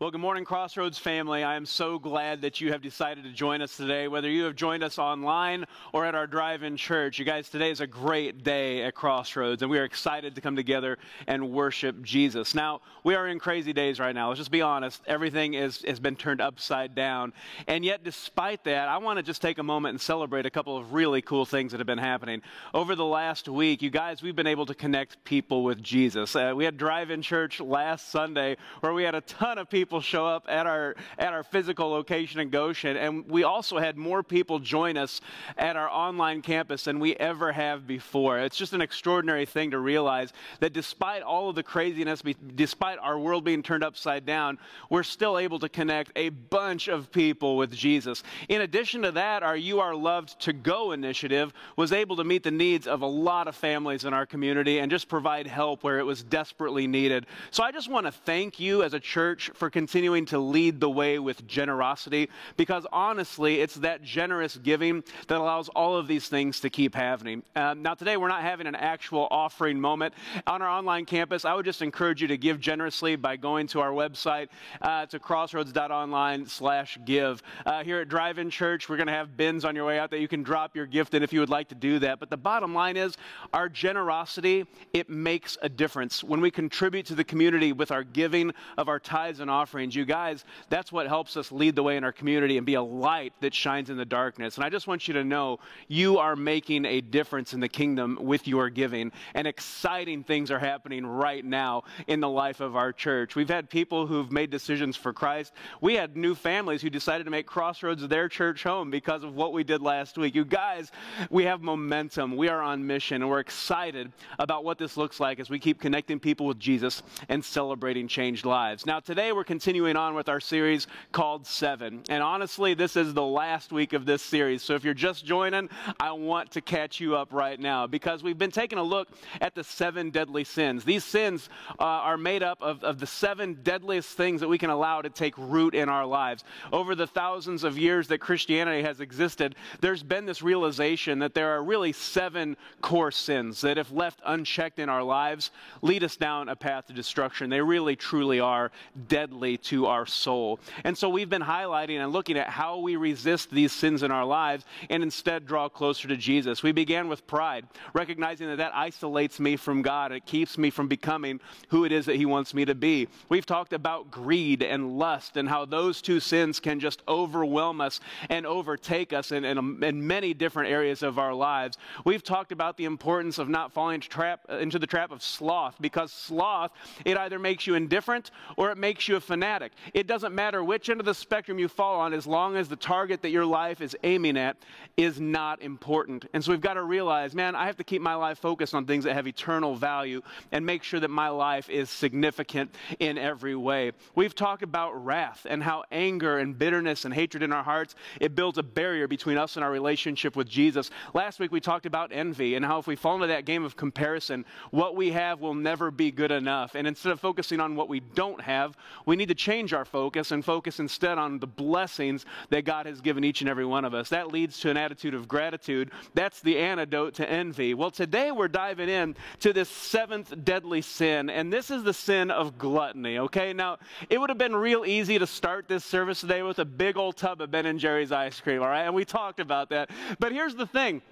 Well, good morning, Crossroads family. I am so glad that you have decided to join us today, whether you have joined us online or at our drive in church. You guys, today is a great day at Crossroads, and we are excited to come together and worship Jesus. Now, we are in crazy days right now. Let's just be honest. Everything is, has been turned upside down. And yet, despite that, I want to just take a moment and celebrate a couple of really cool things that have been happening. Over the last week, you guys, we've been able to connect people with Jesus. Uh, we had drive in church last Sunday where we had a ton of people people show up at our at our physical location in Goshen, and we also had more people join us at our online campus than we ever have before. It's just an extraordinary thing to realize that despite all of the craziness, despite our world being turned upside down, we're still able to connect a bunch of people with Jesus. In addition to that, our You Are Loved to Go initiative was able to meet the needs of a lot of families in our community and just provide help where it was desperately needed. So I just want to thank you as a church for continuing to lead the way with generosity because honestly, it's that generous giving that allows all of these things to keep happening. Um, now, today we're not having an actual offering moment on our online campus. I would just encourage you to give generously by going to our website uh, to crossroads.online slash give. Uh, here at Drive In Church, we're going to have bins on your way out that you can drop your gift in if you would like to do that. But the bottom line is our generosity, it makes a difference. When we contribute to the community with our giving of our tithes and offerings, offerings. You guys, that's what helps us lead the way in our community and be a light that shines in the darkness. And I just want you to know you are making a difference in the kingdom with your giving. And exciting things are happening right now in the life of our church. We've had people who've made decisions for Christ. We had new families who decided to make Crossroads their church home because of what we did last week. You guys, we have momentum. We are on mission, and we're excited about what this looks like as we keep connecting people with Jesus and celebrating changed lives. Now, today we're continuing on with our series called Seven. And honestly, this is the last week of this series. So if you're just joining, I want to catch you up right now because we've been taking a look at the seven deadly sins. These sins uh, are made up of, of the seven deadliest things that we can allow to take root in our lives. Over the thousands of years that Christianity has existed, there's been this realization that there are really seven core sins that, if left unchecked in our lives, lead us down a path to destruction. They really, truly are deadly to our soul. And so we've been highlighting and looking at how we resist these sins in our lives and instead draw closer to Jesus. We began with pride, recognizing that that isolates me from God. It keeps me from becoming who it is that He wants me to be. We've talked about greed and lust and how those two sins can just overwhelm us and overtake us in, in, in many different areas of our lives. We've talked about the importance of not falling into, trap, into the trap of sloth because sloth, it either makes you indifferent or it makes you a fanatic. It doesn't matter which end of the spectrum you fall on as long as the target that your life is aiming at is not important. And so we've got to realize, man, I have to keep my life focused on things that have eternal value and make sure that my life is significant in every way. We've talked about wrath and how anger and bitterness and hatred in our hearts, it builds a barrier between us and our relationship with Jesus. Last week we talked about envy and how if we fall into that game of comparison, what we have will never be good enough. And instead of focusing on what we don't have, we need to change our focus and focus instead on the blessings that God has given each and every one of us. That leads to an attitude of gratitude. That's the antidote to envy. Well, today we're diving in to this seventh deadly sin, and this is the sin of gluttony, okay? Now, it would have been real easy to start this service today with a big old tub of Ben and Jerry's ice cream, all right? And we talked about that. But here's the thing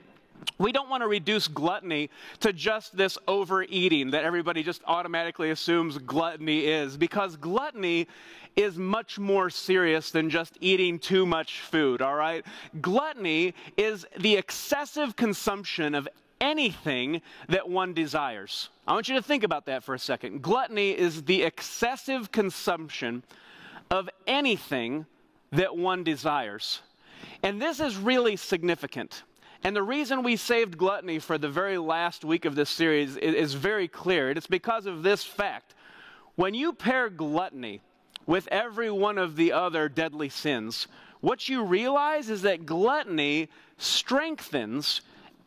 we don't want to reduce gluttony to just this overeating that everybody just automatically assumes gluttony is, because gluttony is much more serious than just eating too much food, all right? Gluttony is the excessive consumption of anything that one desires. I want you to think about that for a second. Gluttony is the excessive consumption of anything that one desires. And this is really significant and the reason we saved gluttony for the very last week of this series is, is very clear. It's because of this fact. When you pair gluttony with every one of the other deadly sins, what you realize is that gluttony strengthens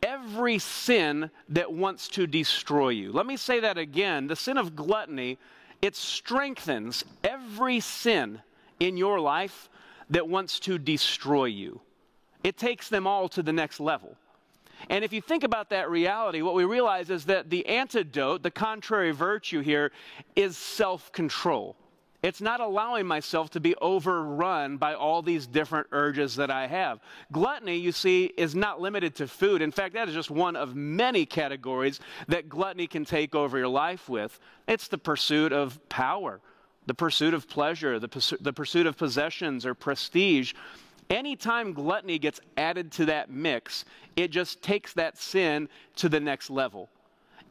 every sin that wants to destroy you. Let me say that again. The sin of gluttony, it strengthens every sin in your life that wants to destroy you it takes them all to the next level. And if you think about that reality, what we realize is that the antidote, the contrary virtue here, is self control. It's not allowing myself to be overrun by all these different urges that I have. Gluttony, you see, is not limited to food. In fact, that is just one of many categories that gluttony can take over your life with. It's the pursuit of power, the pursuit of pleasure, the, pursu- the pursuit of possessions or prestige. Anytime gluttony gets added to that mix, it just takes that sin to the next level.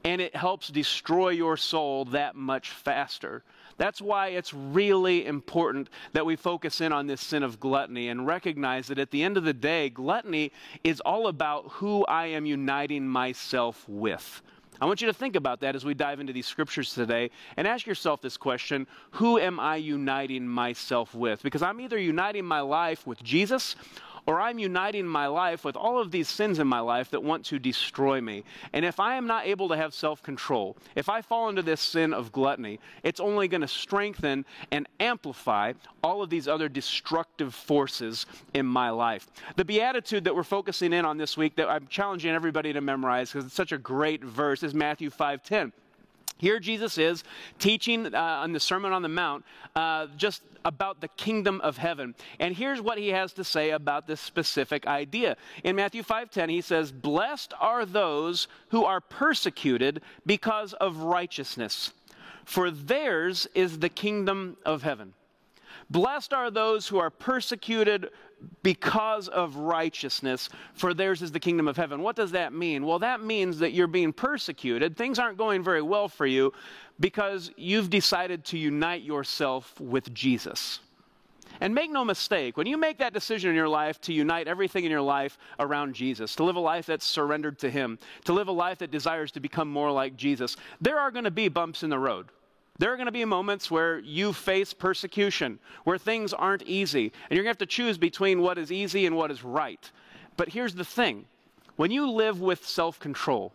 And it helps destroy your soul that much faster. That's why it's really important that we focus in on this sin of gluttony and recognize that at the end of the day, gluttony is all about who I am uniting myself with. I want you to think about that as we dive into these scriptures today and ask yourself this question Who am I uniting myself with? Because I'm either uniting my life with Jesus or I'm uniting my life with all of these sins in my life that want to destroy me. And if I am not able to have self control, if I fall into this sin of gluttony, it's only going to strengthen and amplify all of these other destructive forces in my life. The beatitude that we're focusing in on this week that I'm challenging everybody to memorize because it's such a great verse is Matthew 5:10. Here Jesus is teaching uh, on the Sermon on the Mount uh, just about the kingdom of heaven. And here's what he has to say about this specific idea. In Matthew 5:10 he says, "Blessed are those who are persecuted because of righteousness, for theirs is the kingdom of heaven." Blessed are those who are persecuted because of righteousness, for theirs is the kingdom of heaven. What does that mean? Well, that means that you're being persecuted. Things aren't going very well for you because you've decided to unite yourself with Jesus. And make no mistake, when you make that decision in your life to unite everything in your life around Jesus, to live a life that's surrendered to Him, to live a life that desires to become more like Jesus, there are going to be bumps in the road. There are going to be moments where you face persecution, where things aren't easy, and you're going to have to choose between what is easy and what is right. But here's the thing when you live with self control,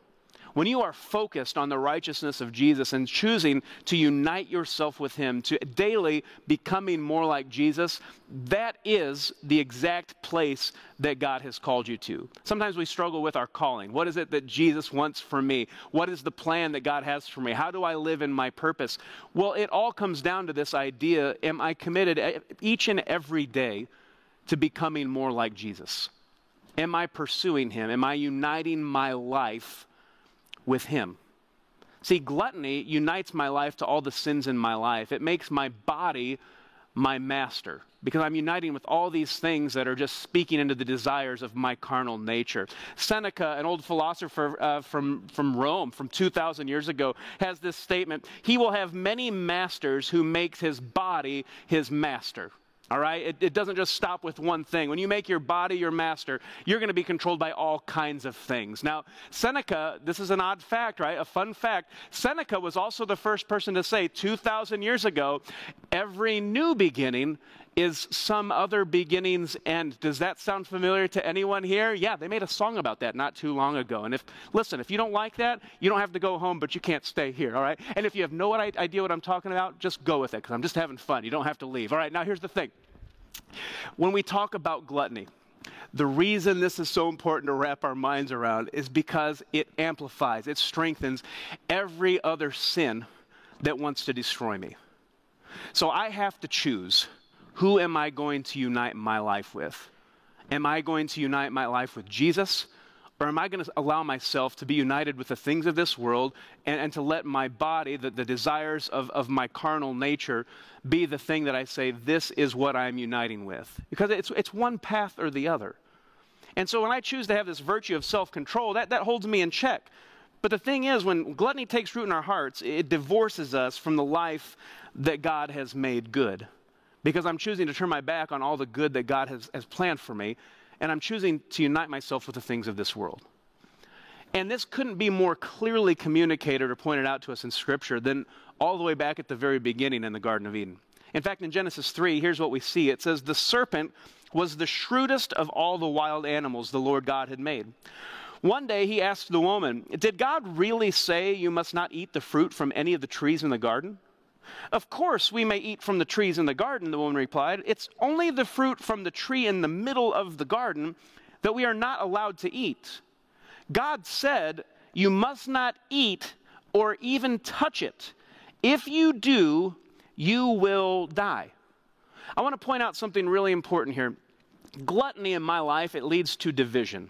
when you are focused on the righteousness of Jesus and choosing to unite yourself with Him, to daily becoming more like Jesus, that is the exact place that God has called you to. Sometimes we struggle with our calling. What is it that Jesus wants for me? What is the plan that God has for me? How do I live in my purpose? Well, it all comes down to this idea am I committed each and every day to becoming more like Jesus? Am I pursuing Him? Am I uniting my life? With Him. See, gluttony unites my life to all the sins in my life. It makes my body my master because I'm uniting with all these things that are just speaking into the desires of my carnal nature. Seneca, an old philosopher uh, from, from Rome from 2,000 years ago, has this statement He will have many masters who makes his body his master. All right? It, it, doesn't just stop with one thing. When you make your body your master, you're going to be controlled by all kinds of things. Now, Seneca, this is an odd fact, right? A fun fact. Seneca was also the first person to say 2,000 years ago every new beginning is some other beginning's end. Does that sound familiar to anyone here? Yeah, they made a song about that not too long ago. And if, listen, if you don't like that, you don't have to go home, but you can't stay here, all right? And if you have no idea what I'm talking about, just go with it, because I'm just having fun. You don't have to leave. All right, now here's the thing. When we talk about gluttony, the reason this is so important to wrap our minds around is because it amplifies, it strengthens every other sin that wants to destroy me. So I have to choose who am I going to unite my life with? Am I going to unite my life with Jesus? Or am I going to allow myself to be united with the things of this world and, and to let my body, the, the desires of, of my carnal nature, be the thing that I say, this is what I'm uniting with? Because it's, it's one path or the other. And so when I choose to have this virtue of self control, that, that holds me in check. But the thing is, when gluttony takes root in our hearts, it divorces us from the life that God has made good because I'm choosing to turn my back on all the good that God has, has planned for me, and I'm choosing to unite myself with the things of this world. And this couldn't be more clearly communicated or pointed out to us in Scripture than all the way back at the very beginning in the Garden of Eden. In fact, in Genesis 3, here's what we see it says, The serpent was the shrewdest of all the wild animals the Lord God had made. One day he asked the woman, Did God really say you must not eat the fruit from any of the trees in the garden? Of course, we may eat from the trees in the garden, the woman replied. It's only the fruit from the tree in the middle of the garden that we are not allowed to eat. God said, You must not eat or even touch it. If you do, you will die. I want to point out something really important here. Gluttony in my life, it leads to division.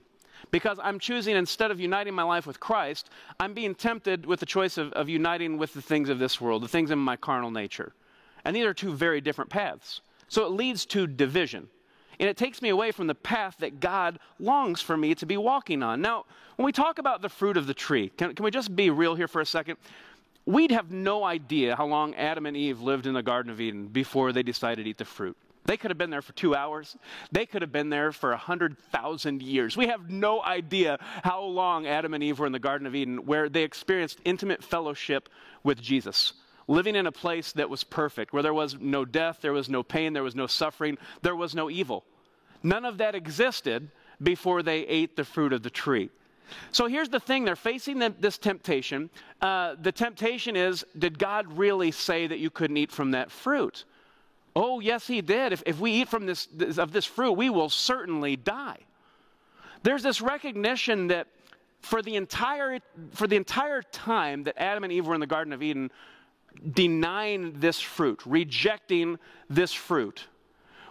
Because I'm choosing, instead of uniting my life with Christ, I'm being tempted with the choice of, of uniting with the things of this world, the things in my carnal nature. And these are two very different paths. So it leads to division. And it takes me away from the path that God longs for me to be walking on. Now, when we talk about the fruit of the tree, can, can we just be real here for a second? We'd have no idea how long Adam and Eve lived in the Garden of Eden before they decided to eat the fruit. They could have been there for two hours. They could have been there for a 100,000 years. We have no idea how long Adam and Eve were in the Garden of Eden, where they experienced intimate fellowship with Jesus, living in a place that was perfect, where there was no death, there was no pain, there was no suffering, there was no evil. None of that existed before they ate the fruit of the tree. So here's the thing they're facing the, this temptation. Uh, the temptation is did God really say that you couldn't eat from that fruit? Oh, yes, he did. If, if we eat from this, this, of this fruit, we will certainly die. There's this recognition that for the entire for the entire time that Adam and Eve were in the Garden of Eden, denying this fruit, rejecting this fruit,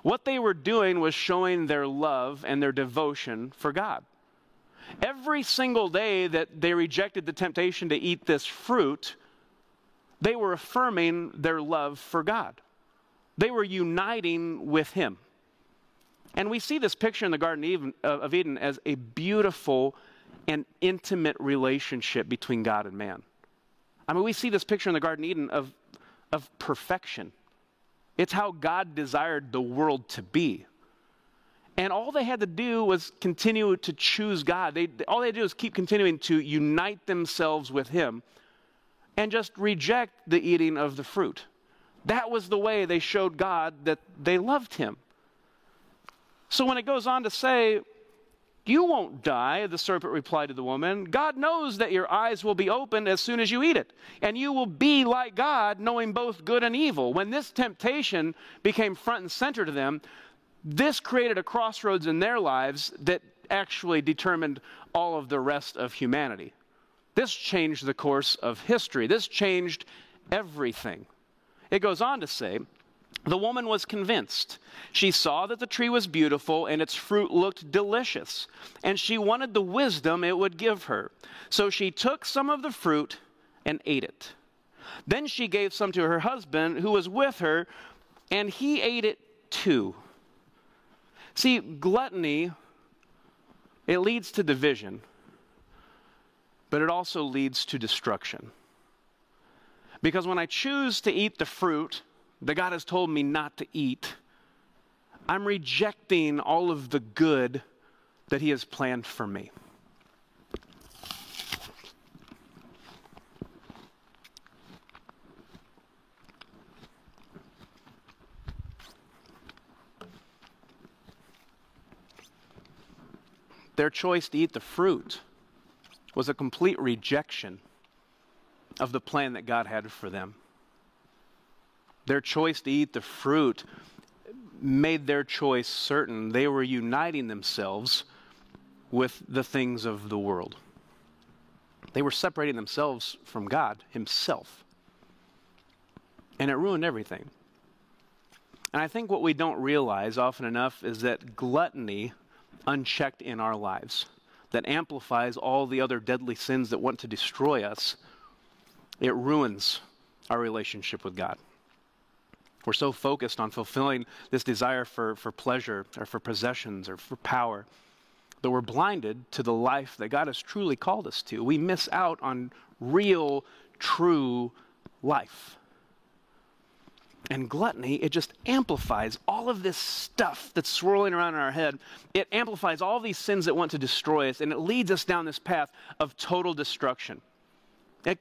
what they were doing was showing their love and their devotion for God. Every single day that they rejected the temptation to eat this fruit, they were affirming their love for God. They were uniting with Him. And we see this picture in the Garden of Eden as a beautiful and intimate relationship between God and man. I mean, we see this picture in the Garden of Eden of, of perfection. It's how God desired the world to be. And all they had to do was continue to choose God. They, all they had to do was keep continuing to unite themselves with Him and just reject the eating of the fruit. That was the way they showed God that they loved him. So when it goes on to say, You won't die, the serpent replied to the woman, God knows that your eyes will be opened as soon as you eat it, and you will be like God, knowing both good and evil. When this temptation became front and center to them, this created a crossroads in their lives that actually determined all of the rest of humanity. This changed the course of history. This changed everything. It goes on to say, the woman was convinced. She saw that the tree was beautiful and its fruit looked delicious, and she wanted the wisdom it would give her. So she took some of the fruit and ate it. Then she gave some to her husband who was with her, and he ate it too. See, gluttony, it leads to division, but it also leads to destruction. Because when I choose to eat the fruit that God has told me not to eat, I'm rejecting all of the good that He has planned for me. Their choice to eat the fruit was a complete rejection of the plan that God had for them. Their choice to eat the fruit made their choice certain. They were uniting themselves with the things of the world. They were separating themselves from God Himself. And it ruined everything. And I think what we don't realize often enough is that gluttony, unchecked in our lives, that amplifies all the other deadly sins that want to destroy us, it ruins our relationship with God. We're so focused on fulfilling this desire for, for pleasure or for possessions or for power that we're blinded to the life that God has truly called us to. We miss out on real, true life. And gluttony, it just amplifies all of this stuff that's swirling around in our head. It amplifies all these sins that want to destroy us, and it leads us down this path of total destruction. It,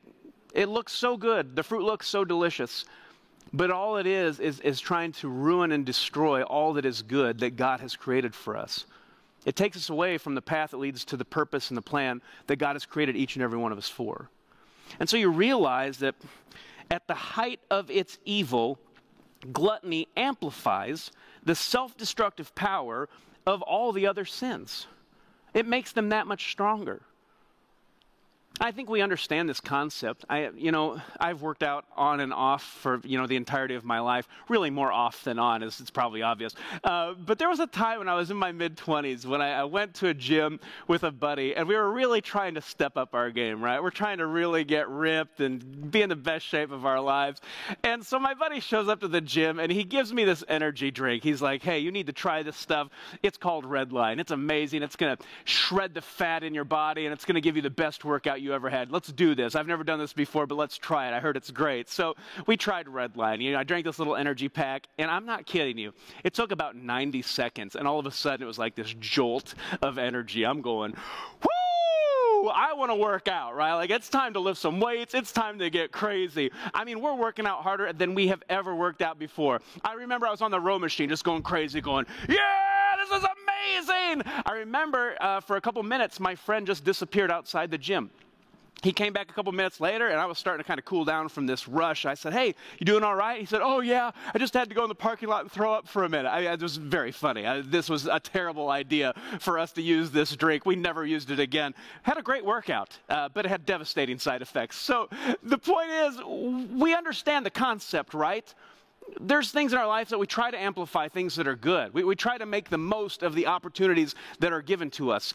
it looks so good. The fruit looks so delicious. But all it is, is, is trying to ruin and destroy all that is good that God has created for us. It takes us away from the path that leads to the purpose and the plan that God has created each and every one of us for. And so you realize that at the height of its evil, gluttony amplifies the self destructive power of all the other sins. It makes them that much stronger. I think we understand this concept. I, you know, I've worked out on and off for you know the entirety of my life. Really, more off than on, as it's probably obvious. Uh, but there was a time when I was in my mid 20s when I, I, went to a gym with a buddy, and we were really trying to step up our game. Right, we're trying to really get ripped and be in the best shape of our lives. And so my buddy shows up to the gym, and he gives me this energy drink. He's like, "Hey, you need to try this stuff. It's called Redline. It's amazing. It's to shred the fat in your body, and it's to give you the best workout you ever had. Let's do this. I've never done this before, but let's try it. I heard it's great. So we tried Redline. You know, I drank this little energy pack, and I'm not kidding you. It took about 90 seconds, and all of a sudden it was like this jolt of energy. I'm going, whoo! I want to work out, right? Like it's time to lift some weights. It's time to get crazy. I mean, we're working out harder than we have ever worked out before. I remember I was on the row machine just going crazy, going, yeah, this is amazing. I remember uh, for a couple minutes, my friend just disappeared outside the gym he came back a couple minutes later and I was starting to kind of cool down from this rush. I said, Hey, you doing all right? He said, Oh, yeah, I just had to go in the parking lot and throw up for a minute. I, it was very funny. I, this was a terrible idea for us to use this drink. We never used it again. Had a great workout, uh, but it had devastating side effects. So the point is, we understand the concept, right? There's things in our lives that we try to amplify things that are good. We, we try to make the most of the opportunities that are given to us.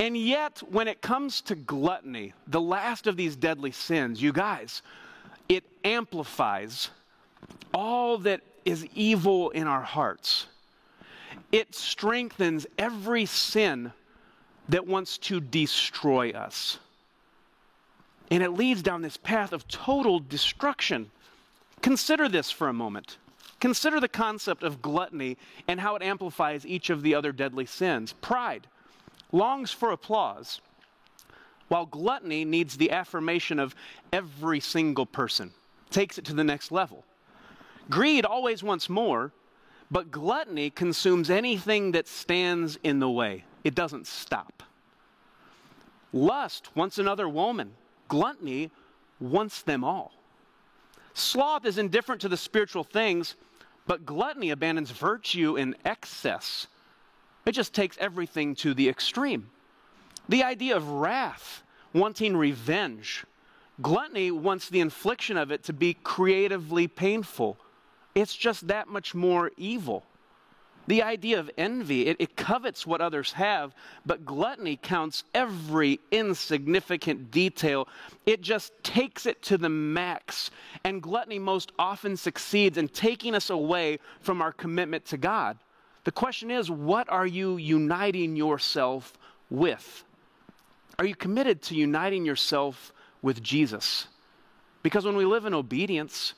And yet, when it comes to gluttony, the last of these deadly sins, you guys, it amplifies all that is evil in our hearts. It strengthens every sin that wants to destroy us. And it leads down this path of total destruction. Consider this for a moment. Consider the concept of gluttony and how it amplifies each of the other deadly sins. Pride longs for applause, while gluttony needs the affirmation of every single person, takes it to the next level. Greed always wants more, but gluttony consumes anything that stands in the way. It doesn't stop. Lust wants another woman. Gluttony wants them all. Sloth is indifferent to the spiritual things, but gluttony abandons virtue in excess it just takes everything to the extreme. The idea of wrath, wanting revenge. Gluttony wants the infliction of it to be creatively painful. It's just that much more evil. The idea of envy, it, it, covets what others have, but gluttony counts every insignificant detail. It just takes it to the max. And gluttony most often succeeds in taking us away from our commitment to God. The question is, what are you uniting yourself with? Are you committed to uniting yourself with Jesus? Because when we live in obedience,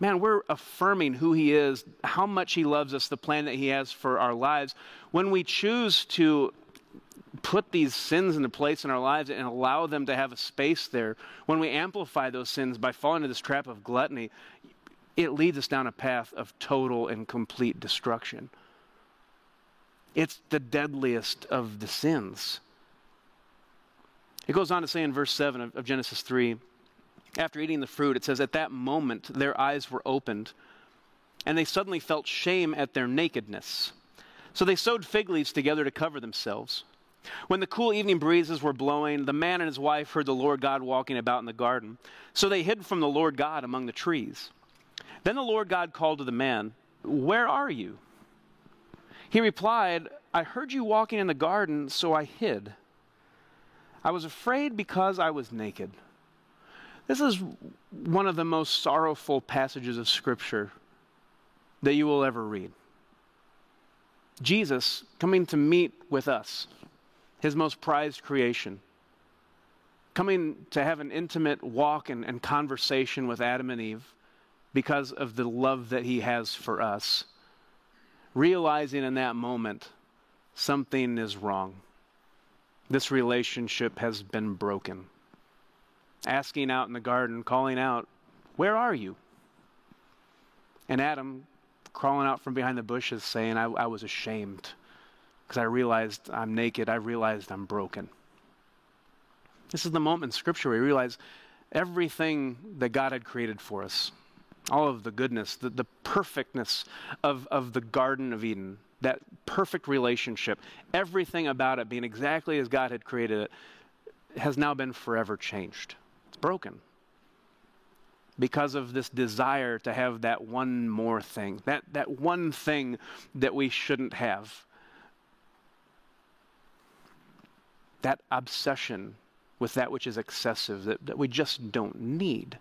man, we're affirming who He is, how much He loves us, the plan that He has for our lives. When we choose to put these sins into place in our lives and allow them to have a space there, when we amplify those sins by falling into this trap of gluttony, it leads us down a path of total and complete destruction. It's the deadliest of the sins. It goes on to say in verse 7 of, Genesis 3 after eating the fruit, it says, At that moment their eyes were opened, and they suddenly felt shame at their nakedness. So they sewed fig leaves together to cover themselves. When the cool evening breezes were blowing, the man and his wife heard the Lord God walking about in the garden. So they hid from the Lord God among the trees. Then the Lord God called to the man, Where are you? He replied, I heard you walking in the garden, so I hid. I was afraid because I was naked. This is one of the most sorrowful passages of Scripture that you will ever read. Jesus coming to meet with us, his most prized creation, coming to have an intimate walk and, and conversation with Adam and Eve because of the love that he has for us realizing in that moment something is wrong. This relationship has been broken. Asking out in the garden, calling out, Where are you? And Adam crawling out from behind the bushes saying, I, I was ashamed because I realized I'm naked. I realized I'm broken. This is the moment in Scripture where we realize everything that God had created for us all of the goodness, the, the perfectness of, of the Garden of Eden, that perfect relationship, everything about it being exactly as God had created it, has now been forever changed. It's broken because of this desire to have that one more thing, that, that one thing that we shouldn't have. That obsession with that which is excessive, that, that we just don't need.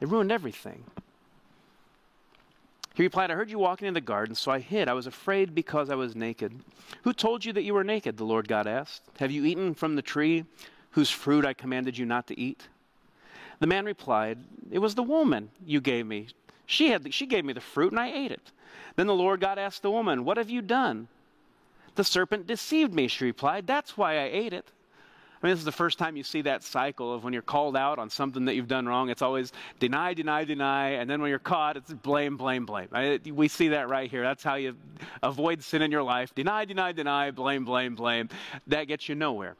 It ruined everything. He replied, I heard you walking in the garden, so I hid. I was afraid because I was naked. Who told you that you were naked? The Lord God asked. Have you eaten from the tree whose fruit I commanded you not to eat? The man replied, It was the woman you gave me. She, had she gave me the fruit, and I ate it. Then the Lord God asked the woman, What have you done? The serpent deceived me, she replied. That's why I ate it. I mean, this is the first time you see that cycle of when you're called out on something that you've done wrong, it's always deny, deny, deny, and then when you're caught, it's blame, blame, blame. I, we see that right here. That's how you avoid sin in your life. Deny, deny, deny, blame, blame, blame. That gets you nowhere.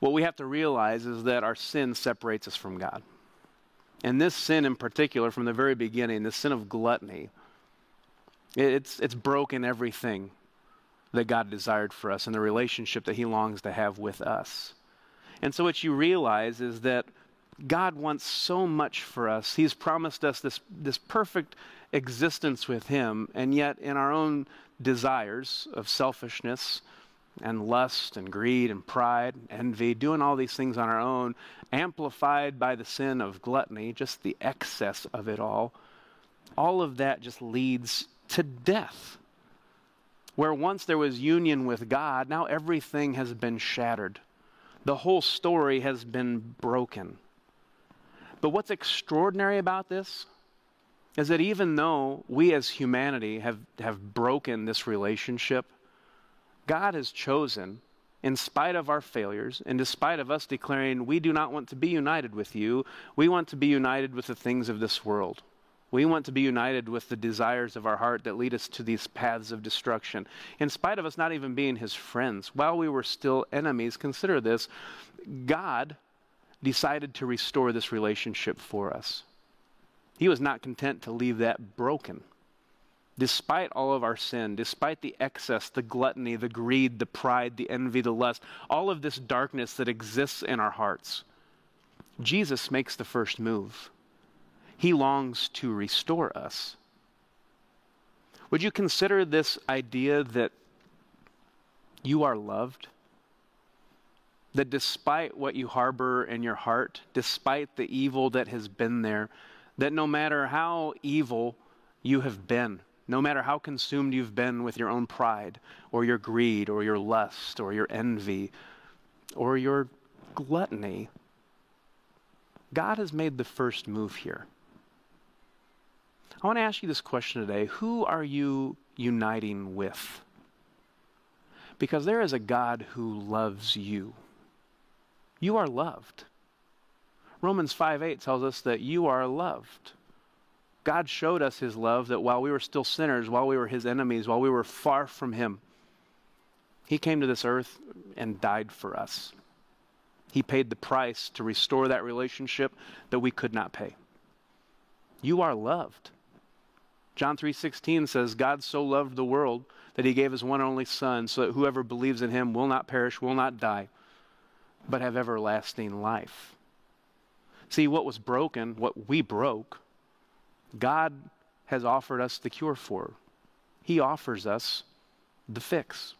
what we have to realize is that our sin separates us from God. And this sin in particular, from the very beginning, the sin of gluttony, it's, it's broken everything that God desired for us and the relationship that He longs to have with us. And so, what you realize is that God wants so much for us. He's promised us this, this perfect existence with Him, and yet, in our own desires of selfishness, and lust and greed and pride, envy, doing all these things on our own, amplified by the sin of gluttony, just the excess of it all, all of that just leads to death. Where once there was union with God, now everything has been shattered. The whole story has been broken. But what's extraordinary about this is that even though we as humanity have, have broken this relationship, God has chosen, in spite of our failures, and despite of us declaring, we do not want to be united with you, we want to be united with the things of this world. We want to be united with the desires of our heart that lead us to these paths of destruction. In spite of us not even being his friends, while we were still enemies, consider this God decided to restore this relationship for us. He was not content to leave that broken despite all of our sin, despite the excess, the gluttony, the greed, the pride, the envy, the lust, all of this darkness that exists in our hearts, Jesus makes the first move. He longs to restore us. Would you consider this idea that you are loved? That despite what you harbor in your heart, despite the evil that has been there, that no matter how evil you have been, no matter how consumed you've been with your own pride, or your greed, or your lust, or your envy, or your gluttony, God has made the first move here. I want to ask you this question today Who are you uniting with? Because there is a God who loves you. You are loved. Romans 5 8 tells us that you are loved. God showed us his love that while we were still sinners, while we were his enemies, while we were far from him, he came to this earth and died for us. He paid the price to restore that relationship that we could not pay. You are loved. John 3:16 says God so loved the world that he gave his one and only son so that whoever believes in him will not perish, will not die, but have everlasting life. See what was broken, what we broke, God has offered us the cure for. He offers us the fix.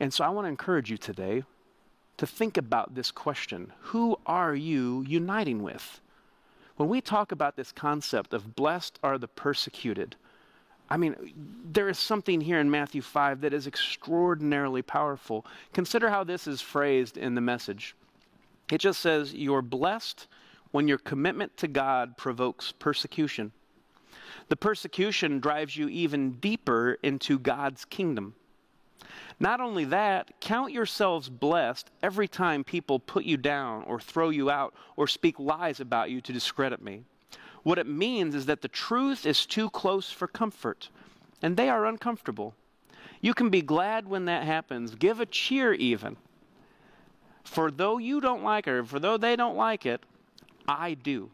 And so I want to encourage you today to think about this question Who are you uniting with? When we talk about this concept of blessed are the persecuted, I mean, there is something here in Matthew 5 that is extraordinarily powerful. Consider how this is phrased in the message. It just says, You're blessed when your commitment to God provokes persecution. The persecution drives you even deeper into God's kingdom. Not only that, count yourselves blessed every time people put you down or throw you out or speak lies about you to discredit me. What it means is that the truth is too close for comfort, and they are uncomfortable. You can be glad when that happens. Give a cheer, even. For though you don't like it, for though they don't like it, I do.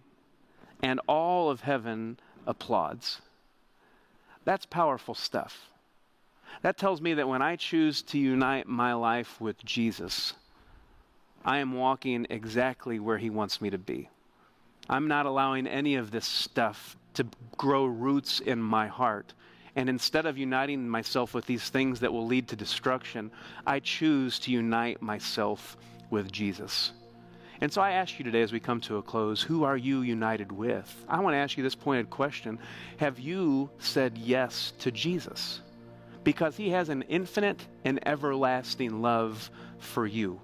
And all of heaven applauds. That's powerful stuff. That tells me that when I choose to unite my life with Jesus, I am walking exactly where He wants me to be. I'm not allowing any of this stuff to grow roots in my heart. And instead of uniting myself with these things that will lead to destruction, I choose to unite myself with Jesus. And so I ask you today as we come to a close, who are you united with? I want to ask you this pointed question Have you said yes to Jesus? Because he has an infinite and everlasting love for you.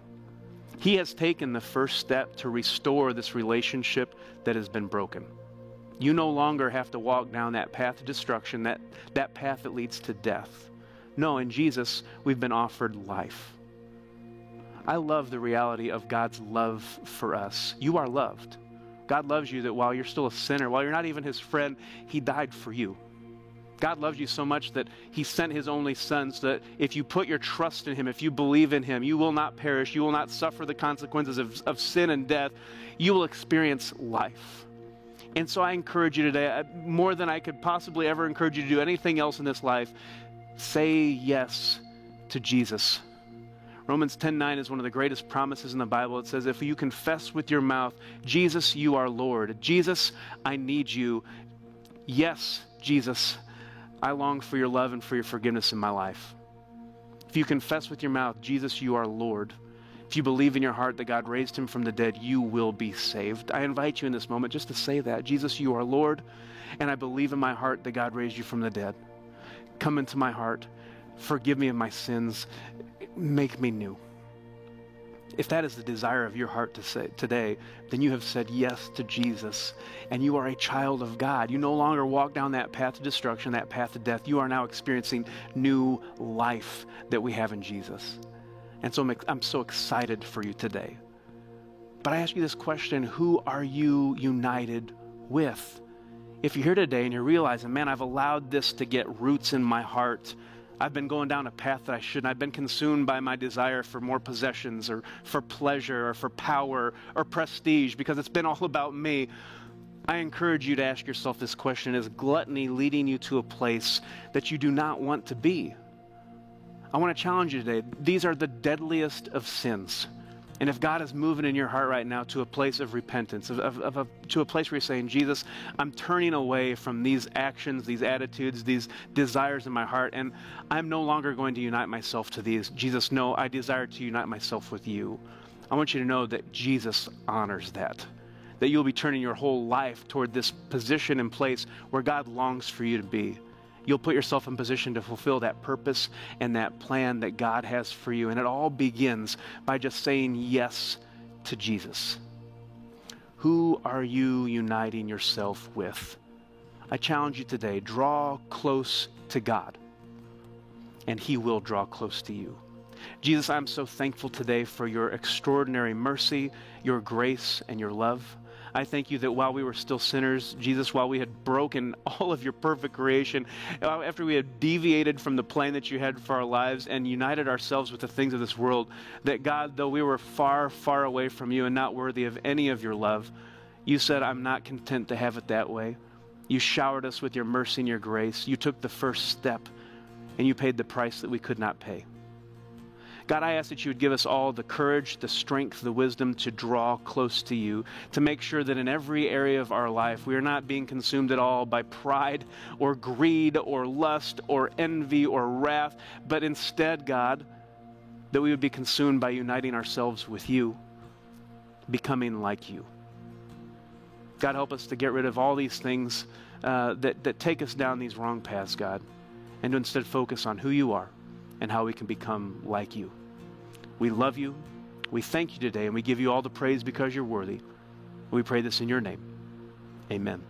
He has taken the first step to restore this relationship that has been broken. You no longer have to walk down that path of destruction, that, that path that leads to death. No, in Jesus, we've been offered life. I love the reality of God's love for us. You are loved. God loves you that while you're still a sinner, while you're not even his friend, he died for you. God loves you so much that he sent his only son so that if you put your trust in him, if you believe in him, you will not perish. You will not suffer the consequences of, of sin and death. You will experience life. And so I encourage you today, uh, more than I could possibly ever encourage you to do anything else in this life, say yes to Jesus. Romans 10:9 is one of the greatest promises in the Bible. It says if you confess with your mouth, Jesus, you are Lord. Jesus, I need you. Yes, Jesus, I long for your love and for your forgiveness in my life. If you confess with your mouth, Jesus, you are Lord. If you believe in your heart that God raised him from the dead, you will be saved. I invite you in this moment just to say that Jesus, you are Lord, and I believe in my heart that God raised you from the dead. Come into my heart, forgive me of my sins, make me new. If that is the desire of your heart to say today, then you have said yes to Jesus and you are a child of God. You no longer walk down that path of destruction, that path of death. You are now experiencing new life that we have in Jesus. And so I'm, I'm so excited for you today. But I ask you this question who are you united with? If you're here today and you're realizing, man, I've allowed this to get roots in my heart. I've been going down a path that I shouldn't. I've been consumed by my desire for more possessions or for pleasure or for power or prestige because it's been all about me. I encourage you to ask yourself this question Is gluttony leading you to a place that you do not want to be? I want to challenge you today. These are the deadliest of sins. And if God is moving in your heart right now to a place of repentance, of, of, of to a place where you're saying, Jesus, I'm turning away from these actions, these attitudes, these desires in my heart, and I'm no longer going to unite myself to these. Jesus, no, I desire to unite myself with you. I want you to know that Jesus honors that. That you'll be turning your whole life toward this position and place where God longs for you to be you'll put yourself in position to fulfill that purpose and that plan that God has for you. And it all begins by just saying yes to Jesus. Who are you uniting yourself with? I challenge you today draw close to God, and He will draw close to you. Jesus, I'm so thankful today for your extraordinary mercy, your grace, and your love. I thank you that while we were still sinners, Jesus, while we had broken all of your perfect creation, after we had deviated from the plan that you had for our lives and united ourselves with the things of this world, that God, though we were far, far away from you and not worthy of any of your love, you said, I'm not content to have it that way. You showered us with your mercy and your grace. You took the first step and you paid the price that we could not pay. God, I ask that you would give us all the courage, the strength, the wisdom to draw close to you, to make sure that in every area of our life we are not being consumed at all by pride or greed or lust or envy or wrath, but instead, God, that we would be consumed by uniting ourselves with you, becoming like you. God, help us to get rid of all these things uh, that, that take us down these wrong paths, God, and to instead focus on who you are and how we can become like you. We love you. We thank you today, and we give you all the praise because you're worthy. We pray this in your name. Amen.